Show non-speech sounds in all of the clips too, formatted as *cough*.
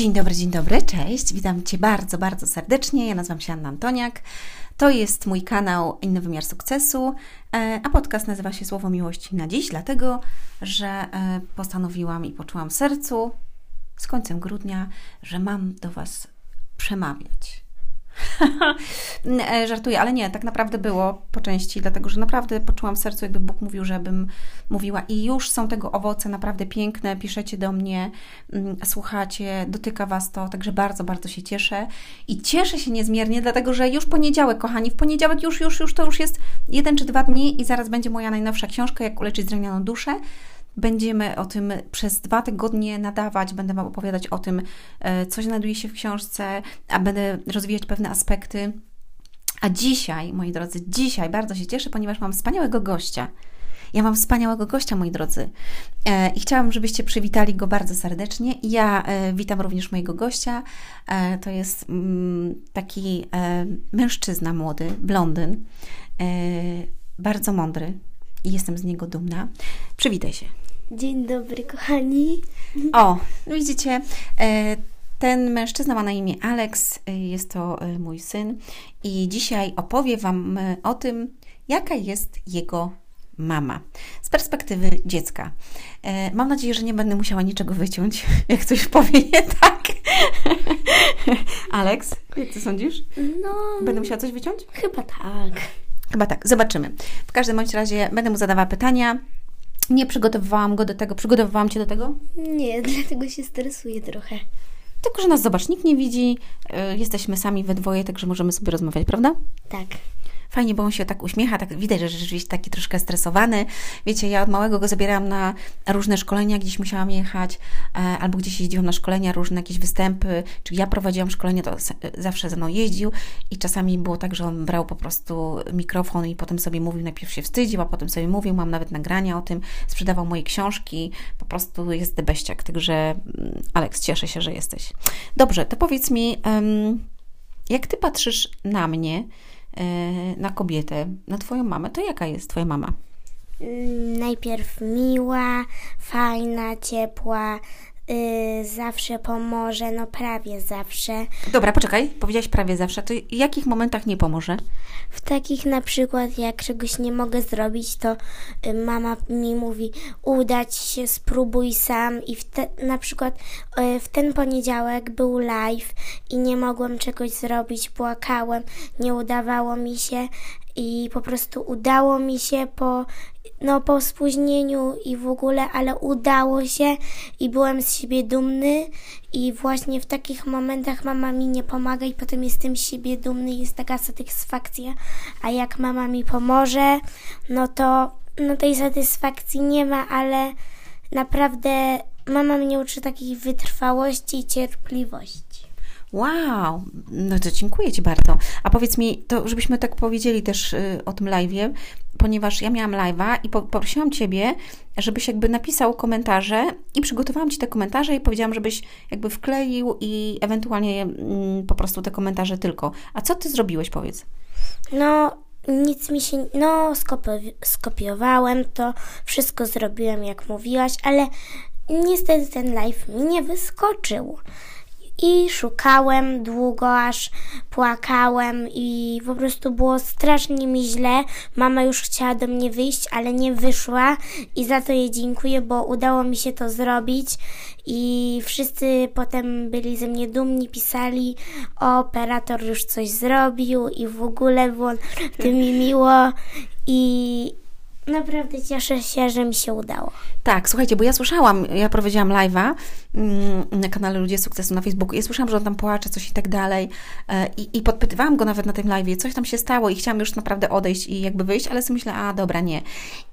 Dzień dobry, dzień dobry, cześć. Witam Cię bardzo, bardzo serdecznie. Ja nazywam się Anna Antoniak. To jest mój kanał Inny Wymiar Sukcesu, e, a podcast nazywa się Słowo Miłości na dziś, dlatego że e, postanowiłam i poczułam w sercu z końcem grudnia, że mam do Was przemawiać. *laughs* E, żartuję, ale nie, tak naprawdę było po części, dlatego że naprawdę poczułam w sercu, jakby Bóg mówił, żebym mówiła i już są tego owoce naprawdę piękne, piszecie do mnie, mm, słuchacie, dotyka Was to, także bardzo, bardzo się cieszę i cieszę się niezmiernie, dlatego że już poniedziałek, kochani, w poniedziałek już, już, już to już jest jeden czy dwa dni i zaraz będzie moja najnowsza książka, jak uleczyć zranioną duszę. Będziemy o tym przez dwa tygodnie nadawać, będę Wam opowiadać o tym, e, co znajduje się w książce, a będę rozwijać pewne aspekty. A dzisiaj, moi drodzy, dzisiaj bardzo się cieszę, ponieważ mam wspaniałego gościa. Ja mam wspaniałego gościa, moi drodzy. E, I chciałam, żebyście przywitali go bardzo serdecznie. Ja e, witam również mojego gościa. To jest mm, taki mężczyzna młody, blondyn, bardzo mądry i jestem z niego dumna. Przywitaj się. Dzień dobry, kochani. O, widzicie, e, ten mężczyzna ma na imię Alex, e, jest to e, mój syn i dzisiaj opowie Wam o tym, jaka jest jego mama z perspektywy dziecka. Mam nadzieję, że nie będę musiała niczego wyciąć, *laughs* jak coś powie nie tak. *laughs* Alex, jak ty sądzisz? No. Będę musiała coś wyciąć? Chyba tak. Chyba tak, zobaczymy. W każdym bądź razie będę mu zadawała pytania. Nie przygotowywałam go do tego. Przygotowywałam Cię do tego? Nie, dlatego się stresuję trochę. Tylko, że nas zobacz, nikt nie widzi. Y, jesteśmy sami we dwoje, także możemy sobie rozmawiać, prawda? Tak. Fajnie, bo on się tak uśmiecha, tak widać, że rzeczywiście taki troszkę stresowany. Wiecie, ja od małego go zabierałam na różne szkolenia, gdzieś musiałam jechać, e, albo gdzieś jeździłam na szkolenia, różne jakieś występy, czy ja prowadziłam szkolenie, to zawsze ze mną jeździł i czasami było tak, że on brał po prostu mikrofon i potem sobie mówił, najpierw się wstydził, a potem sobie mówił, mam nawet nagrania o tym, sprzedawał moje książki, po prostu jest debeściak, także mm, Aleks, cieszę się, że jesteś. Dobrze, to powiedz mi, jak Ty patrzysz na mnie, na kobietę, na Twoją mamę, to jaka jest Twoja mama? Mm, najpierw miła, fajna, ciepła, yy, zawsze pomoże, no prawie zawsze. Dobra, poczekaj, powiedziałaś prawie zawsze, to w jakich momentach nie pomoże? W takich na przykład, jak czegoś nie mogę zrobić, to y, mama mi mówi, udać się, spróbuj sam i w te, na przykład y, w ten poniedziałek był live i nie mogłem czegoś zrobić, płakałem, nie udawało mi się i po prostu udało mi się po no po spóźnieniu i w ogóle, ale udało się i byłem z siebie dumny. I właśnie w takich momentach mama mi nie pomaga i potem jestem z siebie dumny. Jest taka satysfakcja, a jak mama mi pomoże, no to no tej satysfakcji nie ma, ale naprawdę mama mnie uczy takiej wytrwałości i cierpliwości. Wow, no to dziękuję Ci bardzo. A powiedz mi, to żebyśmy tak powiedzieli też y, o tym live'ie, ponieważ ja miałam live'a i poprosiłam Ciebie, żebyś jakby napisał komentarze i przygotowałam Ci te komentarze i powiedziałam, żebyś jakby wkleił i ewentualnie mm, po prostu te komentarze tylko. A co Ty zrobiłeś, powiedz? No, nic mi się, no skopi skopiowałem to, wszystko zrobiłem jak mówiłaś, ale niestety ten live mi nie wyskoczył i szukałem długo, aż płakałem i po prostu było strasznie mi źle. Mama już chciała do mnie wyjść, ale nie wyszła i za to jej dziękuję, bo udało mi się to zrobić i wszyscy potem byli ze mnie dumni, pisali o, operator już coś zrobił i w ogóle było *laughs* tym mi miło i Naprawdę cieszę się, że mi się udało. Tak, słuchajcie, bo ja słyszałam, ja prowadziłam live'a mm, na kanale Ludzie Sukcesu na Facebooku i słyszałam, że on tam płacze, coś i tak dalej e, I, i podpytywałam go nawet na tym live'ie, coś tam się stało i chciałam już naprawdę odejść i jakby wyjść, ale sobie myślę, a dobra, nie.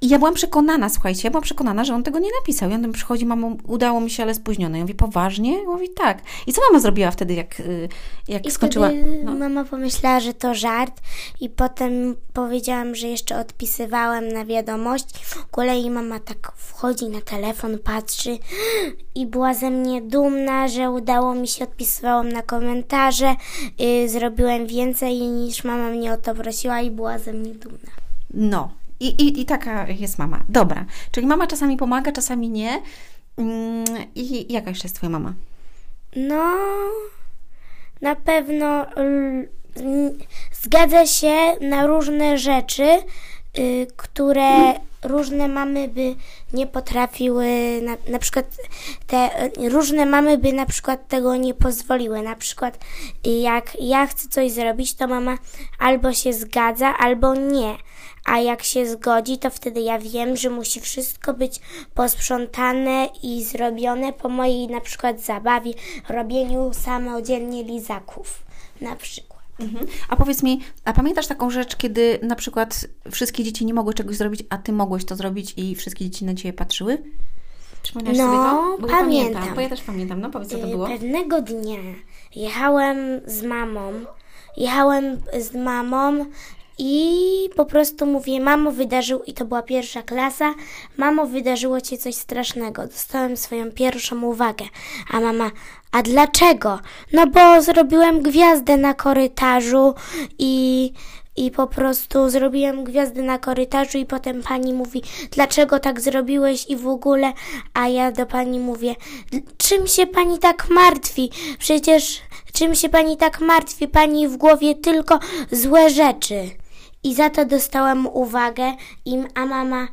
I ja byłam przekonana, słuchajcie, ja byłam przekonana, że on tego nie napisał. I on tam przychodzi, mamo, udało mi się, ale spóźnione. Ja mówię, poważnie? Ja mówi, tak. I co mama zrobiła wtedy, jak, y, jak I skończyła? No. mama pomyślała, że to żart i potem powiedziałam, że jeszcze odpisywałem na wiadomość wiadomość. W kolei mama tak wchodzi na telefon, patrzy i była ze mnie dumna, że udało mi się, odpisywałam na komentarze, yy, zrobiłem więcej niż mama mnie o to prosiła i była ze mnie dumna. No, i, i, i taka jest mama. Dobra, czyli mama czasami pomaga, czasami nie. Mm, I jaka jeszcze jest Twoja mama? No, na pewno zgadza się na różne rzeczy, które różne mamy by nie potrafiły, na, na przykład te y, różne mamy by na przykład tego nie pozwoliły. Na przykład y, jak ja chcę coś zrobić, to mama albo się zgadza, albo nie. A jak się zgodzi, to wtedy ja wiem, że musi wszystko być posprzątane i zrobione po mojej na przykład zabawie, robieniu samodzielnie lizaków na przykład. Mhm. A powiedz mi, a pamiętasz taką rzecz, kiedy na przykład wszystkie dzieci nie mogły czegoś zrobić, a ty mogłeś to zrobić i wszystkie dzieci na ciebie patrzyły? Przypominasz No, sobie to? Bo ja pamiętam. pamiętam. Bo ja też pamiętam. No powiedz, co to Y, było. Pewnego dnia jechałem z mamą, jechałem z mamą i po prostu mówię, mamo wydarzyło, i to była pierwsza klasa, mamo wydarzyło cię coś strasznego, dostałem swoją pierwszą uwagę, a mama, a dlaczego? No bo zrobiłem gwiazdę na korytarzu i i po prostu zrobiłem gwiazdę na korytarzu i potem pani mówi, dlaczego tak zrobiłeś i w ogóle, a ja do pani mówię, czym się pani tak martwi? Przecież czym się pani tak martwi? Pani w głowie tylko złe rzeczy. I za to dostałam uwagę, i, a mama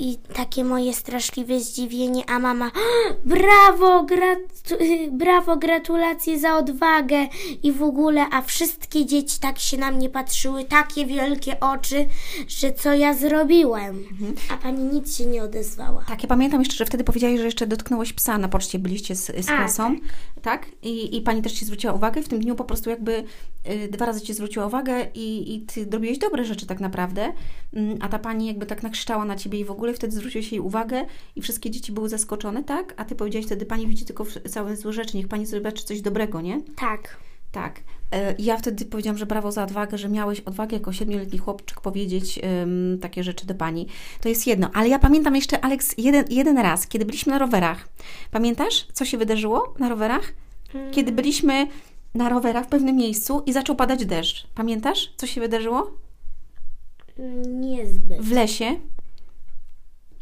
i takie moje straszliwe zdziwienie, a mama brawo, gratu, brawo, gratulacje za odwagę i w ogóle, a wszystkie dzieci tak się na mnie patrzyły, takie wielkie oczy, że co ja zrobiłem. A pani nic się nie odezwała. Tak, ja pamiętam jeszcze, że wtedy powiedziałeś, że jeszcze dotknąłeś psa na poczcie, byliście z, z A, klasą, tak? I, I pani też Ci zwróciła uwagę. W tym dniu po prostu jakby dwa razy Ci zwróciła uwagę i, i Ty robiłeś dobre rzeczy tak naprawdę, Mm, a ta pani jakby tak nakrzyczała na Ciebie i w ogóle wtedy zwróciłeś jej uwagę i wszystkie dzieci były zaskoczone, tak? A Ty powiedziałeś wtedy, Pani widzi tylko całe złe rzeczy, niech Pani zobaczy coś dobrego, nie? Tak. Tak. I ja wtedy powiedziałam, że brawo za odwagę, że miałeś odwagę jako siedmioletni chłopczyk powiedzieć em, takie rzeczy do pani. To jest jedno. Ale ja pamiętam jeszcze, Alex, jeden, jeden raz, kiedy byliśmy na rowerach. Pamiętasz, co się wydarzyło na rowerach? Kiedy byliśmy na rowerach w pewnym miejscu i zaczął padać deszcz. Pamiętasz, co się wydarzyło? Niezbyt. W lesie.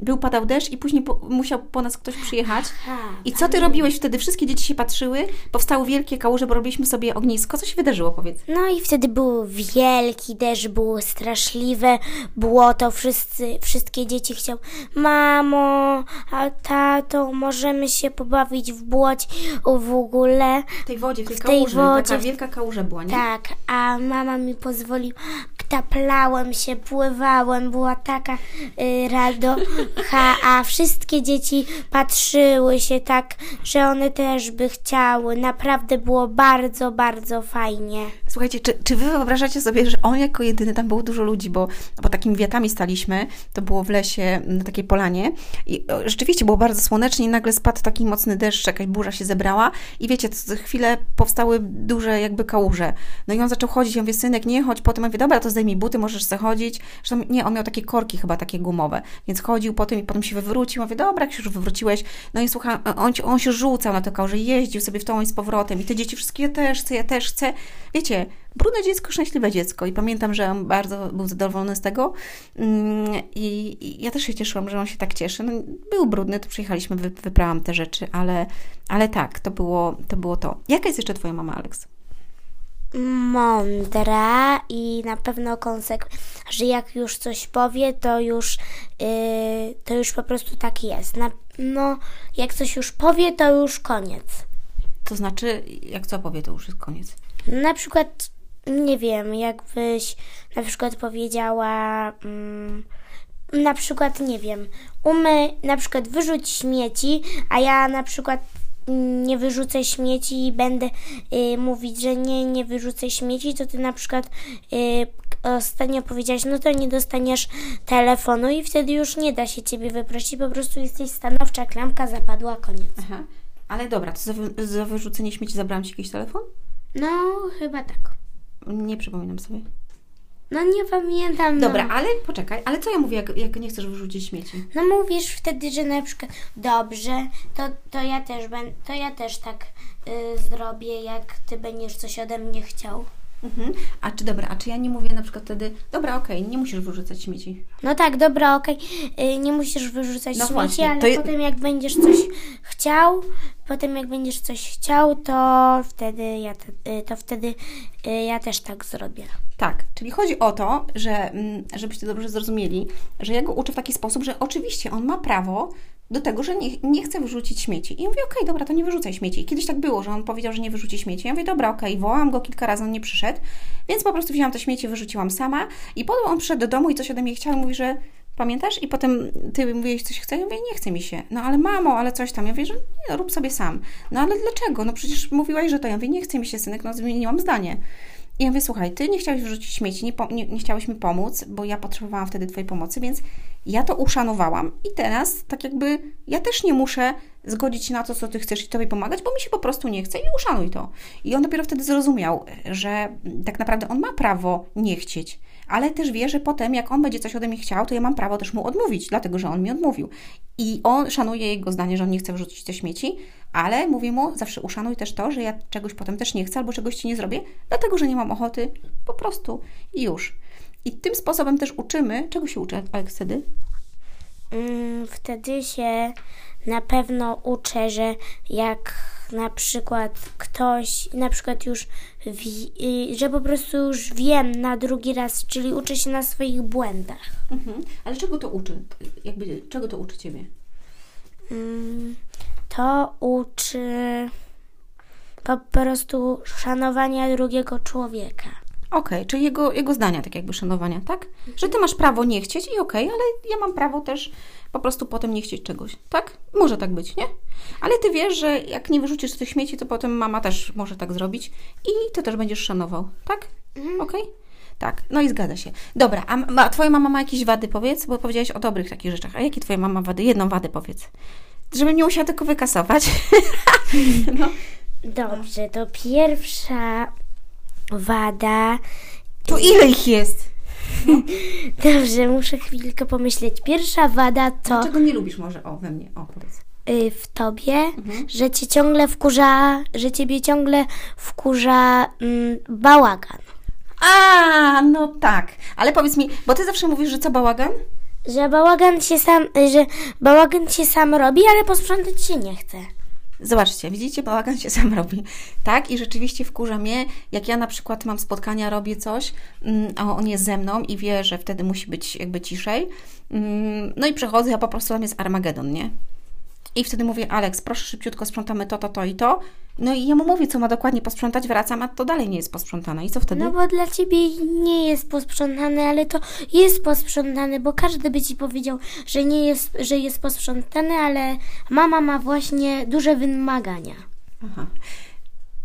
Był padał deszcz i później po, musiał po nas ktoś przyjechać. Ha, I co ty robiłeś wtedy? Wszystkie dzieci się patrzyły, powstały wielkie kałuże, bo robiliśmy sobie ognisko. Co się wydarzyło, powiedz? No i wtedy był wielki deszcz, było straszliwe błoto, wszyscy, wszystkie dzieci chciały, mamo, a tato, możemy się pobawić w błocie w ogóle. W tej wodzie, w tej W tej kałuży. wodzie, Taka wielka kałuża była, nie? Tak, a mama mi pozwoliła, taplałem się, pływałem, była taka y, radocha, a wszystkie dzieci patrzyły się tak, że one też by chciały. Naprawdę było bardzo, bardzo fajnie. Słuchajcie, czy, czy wy wyobrażacie sobie, że on jako jedyny, tam było dużo ludzi, bo, bo takimi wiatami staliśmy, to było w lesie, na takiej polanie i rzeczywiście było bardzo słonecznie i nagle spadł taki mocny deszcz, jakaś burza się zebrała i wiecie, co chwilę powstały duże jakby kałuże. No i on zaczął chodzić, ja mówię, synek, nie chodź, potem ja mówię, dobra, to zdejmij buty, możesz zachodzić. Zresztą nie, on miał takie korki chyba, takie gumowe, więc chodził potem i potem się wywrócił, mówię, dobra, jak się już wywróciłeś, no i słuchaj, on, on się rzucał na tę kałużę, jeździł sobie w tą i z powrotem i te dzieci wszystkie, ja też chcę, ja też chcę. Wiecie, brudne dziecko, szczęśliwe dziecko i pamiętam, że on bardzo był zadowolony z tego Mm, i, i ja też się cieszyłam, że on się tak cieszy. No, był brudny, to przyjechaliśmy, wy, wyprałam te rzeczy, ale, ale tak, to było, to było to. Jaka jest jeszcze Twoja mama, Alex? Mądra i na pewno konsekwentna, że jak już coś powie, to już, yy, to już po prostu tak jest. Na, no, jak coś już powie, to już koniec. To znaczy, jak co powie, to już jest koniec. Na przykład, nie wiem, jakbyś na przykład powiedziała, mm, na przykład, nie wiem, umy, na przykład wyrzuć śmieci, a ja na przykład nie wyrzucę śmieci i będę y, mówić, że nie, nie wyrzucę śmieci, to ty na przykład y, ostatnio powiedziałaś, no to nie dostaniesz telefonu i wtedy już nie da się ciebie wyprosić, po prostu jesteś stanowcza, klamka zapadła, koniec. Aha. Ale dobra, to za, wy, za wyrzucenie śmieci zabrałam Ci jakiś telefon? No, chyba tak. Nie przypominam sobie. No nie pamiętam. Dobra, no. ale poczekaj, ale co ja mówię, jak, jak nie chcesz wyrzucić śmieci? No mówisz wtedy, że na przykład dobrze, to, to ja też ben, to ja też tak y, zrobię, jak ty będziesz coś ode mnie chciał. Mhm. A czy dobra, a czy ja nie mówię na przykład wtedy, dobra, okej, nie musisz wyrzucać śmieci. No tak, dobra, okej, y, nie musisz wyrzucać No śmieci, właśnie, ale to je- potem jak będziesz coś chciał, potem jak będziesz coś chciał, to wtedy ja, te- y, to wtedy y, ja też tak zrobię. Tak, czyli chodzi o to, że mm, żebyście dobrze zrozumieli, że ja go uczę w taki sposób, że oczywiście on ma prawo do tego, że nie, nie chce wyrzucić śmieci. I mówię, okej, dobra, to nie wyrzucaj śmieci. I kiedyś tak było, że on powiedział, że nie wyrzuci śmieci. Ja mówię, dobra, okej, wołałam go kilka razy, on nie przyszedł, więc po prostu wzięłam te śmieci, wyrzuciłam sama. I potem on przyszedł do domu i coś ode mnie chciał mówi, że pamiętasz? I potem ty mówiłeś, coś chce? Ja mówię, nie chce mi się. No ale mamo, ale coś tam. Ja mówię, że nie, no, rób sobie sam. No ale dlaczego? No przecież mówiłaś, że to. Ja mówię, nie chce mi się, synek, no zmieniłam zdanie. I ja mówię, słuchaj, ty nie chciałeś wyrzucić śmieci, nie, nie, nie chciałeś mi pomóc, bo ja potrzebowałam wtedy twojej pomocy, więc ja to uszanowałam i teraz tak jakby ja też nie muszę zgodzić się na to, co ty chcesz i tobie pomagać, bo mi się po prostu nie chce i uszanuj to. I on dopiero wtedy zrozumiał, że tak naprawdę on ma prawo nie chcieć, ale też wie, że potem jak on będzie coś ode mnie chciał, to ja mam prawo też mu odmówić, dlatego że on mi odmówił. I on szanuje jego zdanie, że on nie chce wyrzucić te śmieci, ale mówię mu, zawsze uszanuj też to, że ja czegoś potem też nie chcę albo czegoś ci nie zrobię, dlatego że nie mam ochoty, po prostu i już. I tym sposobem też uczymy, czego się uczy Aleks wtedy? Mm, wtedy się na pewno uczę, że jak na przykład ktoś, na przykład już, y, że po prostu już wiem na drugi raz, czyli uczę się na swoich błędach. Mhm. Ale czego to uczy? Jakby, czego to uczy Ciebie? To uczy po prostu szanowania drugiego człowieka. Okej, czyli jego, jego zdania, tak jakby szanowania, tak? Że Ty masz prawo nie chcieć i okej, ale ja mam prawo też po prostu potem nie chcieć czegoś, tak? Może tak być, nie? Ale Ty wiesz, że jak nie wyrzucisz tych śmieci, to potem mama też może tak zrobić i Ty też będziesz szanował, tak? Okej? Tak, no i zgadza się. Dobra, a ma, Twoja mama ma jakieś wady, powiedz? Bo powiedziałaś o dobrych takich rzeczach. A jakie Twoja mama ma wady? Jedną wadę powiedz. Żebym nie musiała tylko wykasować. *laughs* no. Dobrze, to pierwsza wada. To ile ich jest? *laughs* Dobrze, muszę chwilkę pomyśleć. Pierwsza wada to Czego nie lubisz może? O, we mnie. O, powiedz. y, w tobie, że cię ciągle wkurza, że ciebie ciągle wkurza mm, bałagan. A, no tak. Ale powiedz mi, bo ty zawsze mówisz, że co bałagan? Że bałagan się sam, że bałagan się sam robi, ale posprzątać się nie chce. Zobaczcie, widzicie, bałagan się sam robi. Tak? I rzeczywiście wkurza mnie, jak ja na przykład mam spotkania, robię coś, mm, a on jest ze mną i wie, że wtedy musi być jakby ciszej. Mm, No i przechodzę, a po prostu tam jest Armagedon, nie? I wtedy mówię, Aleks, proszę szybciutko sprzątamy to, to, to i to. No i ja mu mówię, co ma dokładnie posprzątać, wracam, a to dalej nie jest posprzątane. I co wtedy? No bo dla ciebie nie jest posprzątane, ale to jest posprzątane, bo każdy by ci powiedział, że nie jest, że jest posprzątane, ale mama ma właśnie duże wymagania. Aha.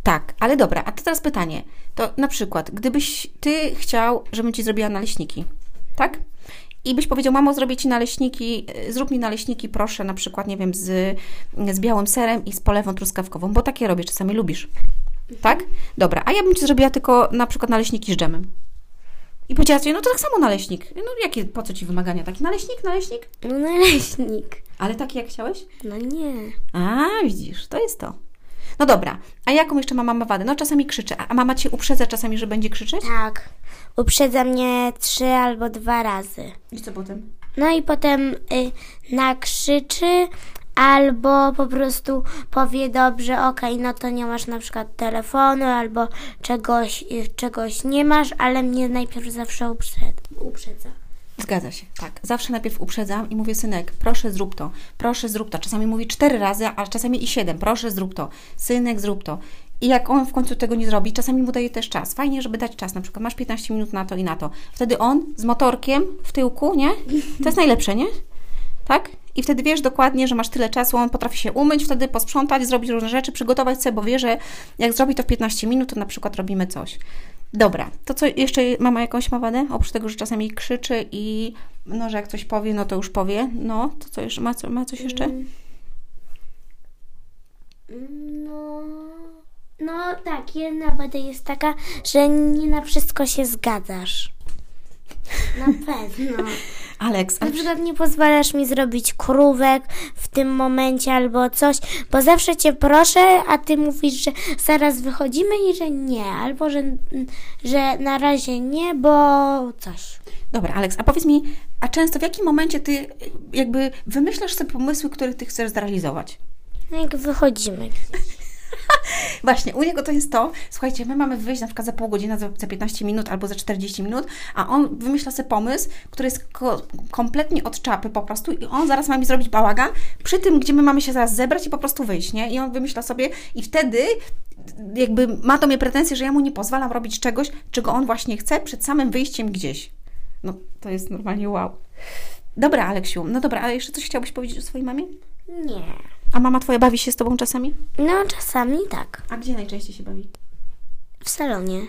Tak, ale dobra, a to teraz pytanie. To na przykład, gdybyś ty chciał, żebym ci zrobiła naleśniki, tak? I byś powiedział, mamo, zrobię ci naleśniki, y, zrób mi naleśniki, proszę, na przykład, nie wiem, z, z białym serem i z polewą truskawkową, bo takie robię, czasami lubisz. Tak? Dobra, a ja bym ci zrobiła tylko na przykład naleśniki z dżemem. I powiedziała ci, no to tak samo naleśnik. No jakie, po co ci wymagania? Taki naleśnik, naleśnik? No naleśnik. Ale taki jak chciałeś? No nie. A, widzisz, to jest to. No dobra, a jaką jeszcze ma mama wadę? No czasami krzyczy, a mama cię uprzedza czasami, że będzie krzyczeć? Tak. Uprzedza mnie trzy albo dwa razy. I co potem? No i potem y, nakrzyczy albo po prostu powie dobrze, okej, no to nie masz na przykład telefonu albo czegoś, y, czegoś nie masz, ale mnie najpierw zawsze uprzed, uprzedza. Zgadza się, tak. Zawsze najpierw uprzedzam i mówię, synek, proszę zrób to, proszę zrób to. Czasami mówi cztery razy, a czasami i siedem, proszę zrób to, synek zrób to. I jak on w końcu tego nie zrobi, czasami mu daje też czas. Fajnie, żeby dać czas, na przykład masz 15 minut na to i na to. Wtedy on z motorkiem w tyłku, nie? To jest najlepsze, nie? Tak? I wtedy wiesz dokładnie, że masz tyle czasu, on potrafi się umyć, wtedy posprzątać, zrobić różne rzeczy, przygotować sobie, bo wie, że jak zrobi to w 15 minut, to na przykład robimy coś. Dobra, to co jeszcze mama jakąś ma wadę? Oprócz tego, że czasami krzyczy i no, że jak coś powie, no to już powie. No, to co jeszcze? Ma, co, ma coś jeszcze? No, no tak, jedna wada jest taka, że nie na wszystko się zgadzasz. Na pewno. *laughs* Aleks, Na przykład nie pozwalasz mi zrobić krówek w tym momencie albo coś, bo zawsze cię proszę, a ty mówisz, że zaraz wychodzimy i że nie, albo że, że na razie nie, bo coś. Dobra, Aleks, a powiedz mi, a często w jakim momencie ty jakby wymyślasz sobie pomysły, które ty chcesz zrealizować? No jak wychodzimy. Właśnie, u niego to jest to, słuchajcie, my mamy wyjść na przykład za pół godziny, za, za 15 minut albo za 40 minut, a on wymyśla sobie pomysł, który jest ko- kompletnie od czapy po prostu i on zaraz ma mi zrobić bałagan przy tym, gdzie my mamy się zaraz zebrać i po prostu wyjść, nie? I on wymyśla sobie i wtedy jakby ma do mnie pretensje, że ja mu nie pozwalam robić czegoś, czego on właśnie chce przed samym wyjściem gdzieś. No, to jest normalnie wow. Dobra, Aleksiu, no dobra, ale jeszcze coś chciałbyś powiedzieć o swojej mamie? Nie. A mama twoja bawi się z tobą czasami? No czasami tak. A gdzie najczęściej się bawi? W salonie.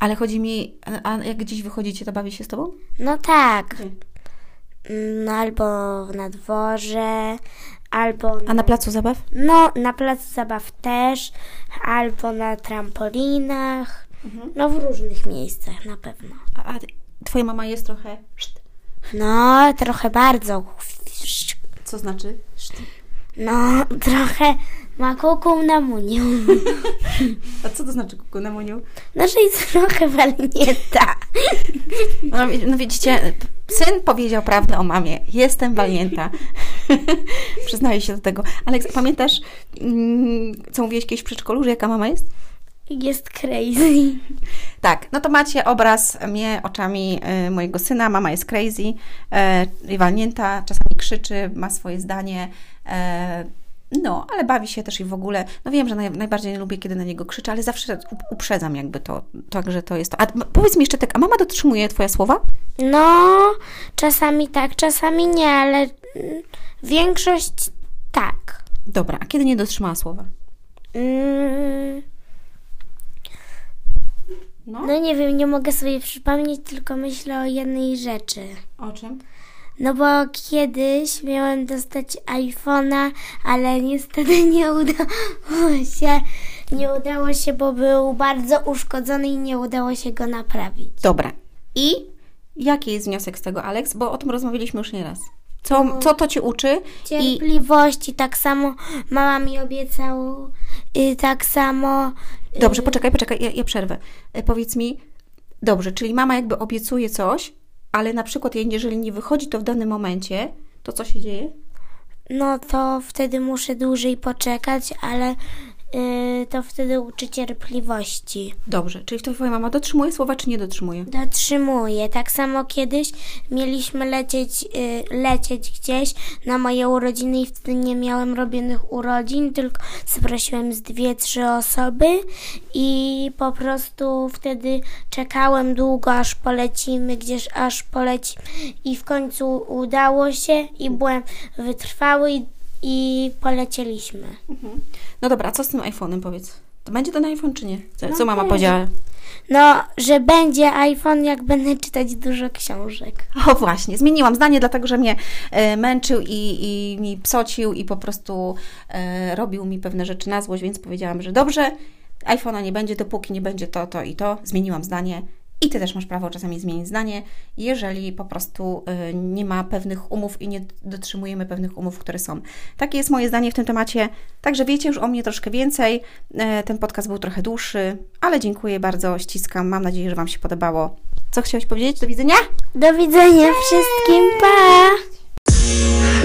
Ale chodzi mi, a jak gdzieś wychodzicie, to bawi się z tobą? No tak. Gdzie? No albo na dworze, albo A na placu zabaw? no na placu zabaw też, albo na trampolinach. No w różnych miejscach na pewno. A, a twoja mama jest trochę... No trochę bardzo. Co znaczy? No trochę ma kuku na muniu. *laughs* A co to znaczy kuku na muniu? No że jest trochę walnięta. No, no widzicie, syn powiedział prawdę o mamie. Jestem walnięta. *laughs* Przyznaję się do tego. Aleks, pamiętasz, mm, co mówiłeś kiedyś w przedszkolu, że jaka mama jest? Jest crazy. *laughs* Tak, no to macie obraz mnie oczami y, mojego syna. Mama jest crazy, y, walnięta, czasami krzyczy, ma swoje zdanie. e, no, ale bawi się też i w ogóle. No wiem, że naj, najbardziej nie lubię, kiedy na niego krzyczę, ale zawsze up- uprzedzam jakby to, także to jest to. A powiedz mi jeszcze tak, a mama dotrzymuje Twoje słowa? No, czasami tak, czasami nie, ale mm, większość tak. Dobra, a kiedy nie dotrzymała słowa? Mm, No, no nie wiem, nie mogę sobie przypomnieć, tylko myślę o jednej rzeczy. o czym? No bo kiedyś miałem dostać iPhone'a, ale niestety nie udało się. Nie udało się, bo był bardzo uszkodzony i nie udało się go naprawić. Dobra, i jaki jest wniosek z tego, Aleks? Bo o tym rozmawialiśmy już nieraz. Co, co to Cię uczy? I Cierpliwości, tak samo mama mi obiecała, y, tak samo. y, Dobrze, poczekaj, poczekaj, ja, ja przerwę. E, Powiedz mi, dobrze, czyli mama jakby obiecuje coś, ale na przykład jeżeli nie wychodzi to w danym momencie, to co się dzieje? No to wtedy muszę dłużej poczekać, ale to wtedy uczy cierpliwości. Dobrze, czyli to Twoja mama dotrzymuje słowa, czy nie dotrzymuje? Dotrzymuję. Tak samo kiedyś mieliśmy lecieć, y, lecieć gdzieś na moje urodziny i wtedy nie miałem robionych urodzin, tylko zaprosiłem z dwie, trzy osoby i po prostu wtedy czekałem długo, aż polecimy, gdzieś aż polecimy i w końcu udało się i byłem wytrwały i, i polecieliśmy. No dobra, a co z tym iPhone'em powiedz? To będzie ten iPhone, czy nie? Co, No co mama powiedziała? No, że będzie iPhone, jak będę czytać dużo książek. *laughs* O właśnie, zmieniłam zdanie, dlatego że mnie e, męczył i, i mi psocił i po prostu e, robił mi pewne rzeczy na złość, więc powiedziałam, że dobrze, iPhone'a nie będzie, dopóki nie będzie to, to i to. Zmieniłam zdanie. I Ty też masz prawo czasami zmienić zdanie, jeżeli po prostu e, nie ma pewnych umów i nie dotrzymujemy pewnych umów, które są. Takie jest moje zdanie w tym temacie. Także wiecie już o mnie troszkę więcej. E, Ten podcast był trochę dłuższy, ale dziękuję bardzo, ściskam. Mam nadzieję, że Wam się podobało. Co chciałeś powiedzieć? Do widzenia? Do widzenia wszystkim, pa!